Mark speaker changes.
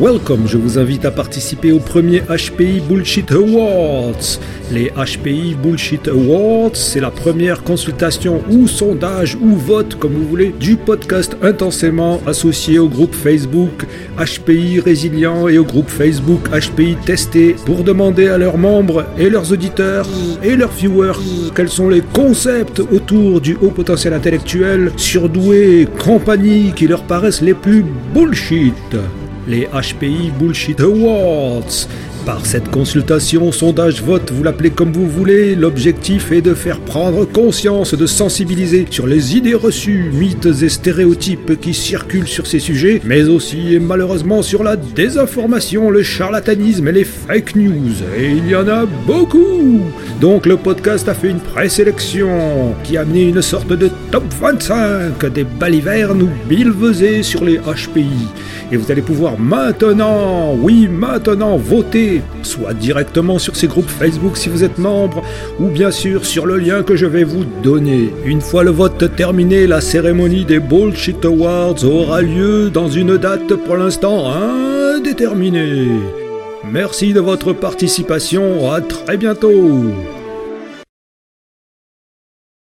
Speaker 1: Welcome, je vous invite à participer au premier HPI Bullshit Awards. Les HPI Bullshit Awards, c'est la première consultation ou sondage ou vote, comme vous voulez, du podcast intensément associé au groupe Facebook HPI Résilient et au groupe Facebook HPI Testé pour demander à leurs membres et leurs auditeurs et leurs viewers quels sont les concepts autour du haut potentiel intellectuel, surdoué, compagnie qui leur paraissent les plus bullshit les HPI Bullshit Awards. Par cette consultation, sondage, vote, vous l'appelez comme vous voulez, l'objectif est de faire prendre conscience, de sensibiliser sur les idées reçues, mythes et stéréotypes qui circulent sur ces sujets, mais aussi et malheureusement sur la désinformation, le charlatanisme et les fake news. Et il y en a beaucoup Donc le podcast a fait une présélection qui a amené une sorte de top 25 des balivernes ou bilvesés sur les HPI. Et vous allez pouvoir maintenant, oui maintenant, voter, soit directement sur ces groupes Facebook si vous êtes membre, ou bien sûr sur le lien que je vais vous donner. Une fois le vote terminé, la cérémonie des Bullshit Awards aura lieu dans une date pour l'instant indéterminée. Merci de votre participation, à très bientôt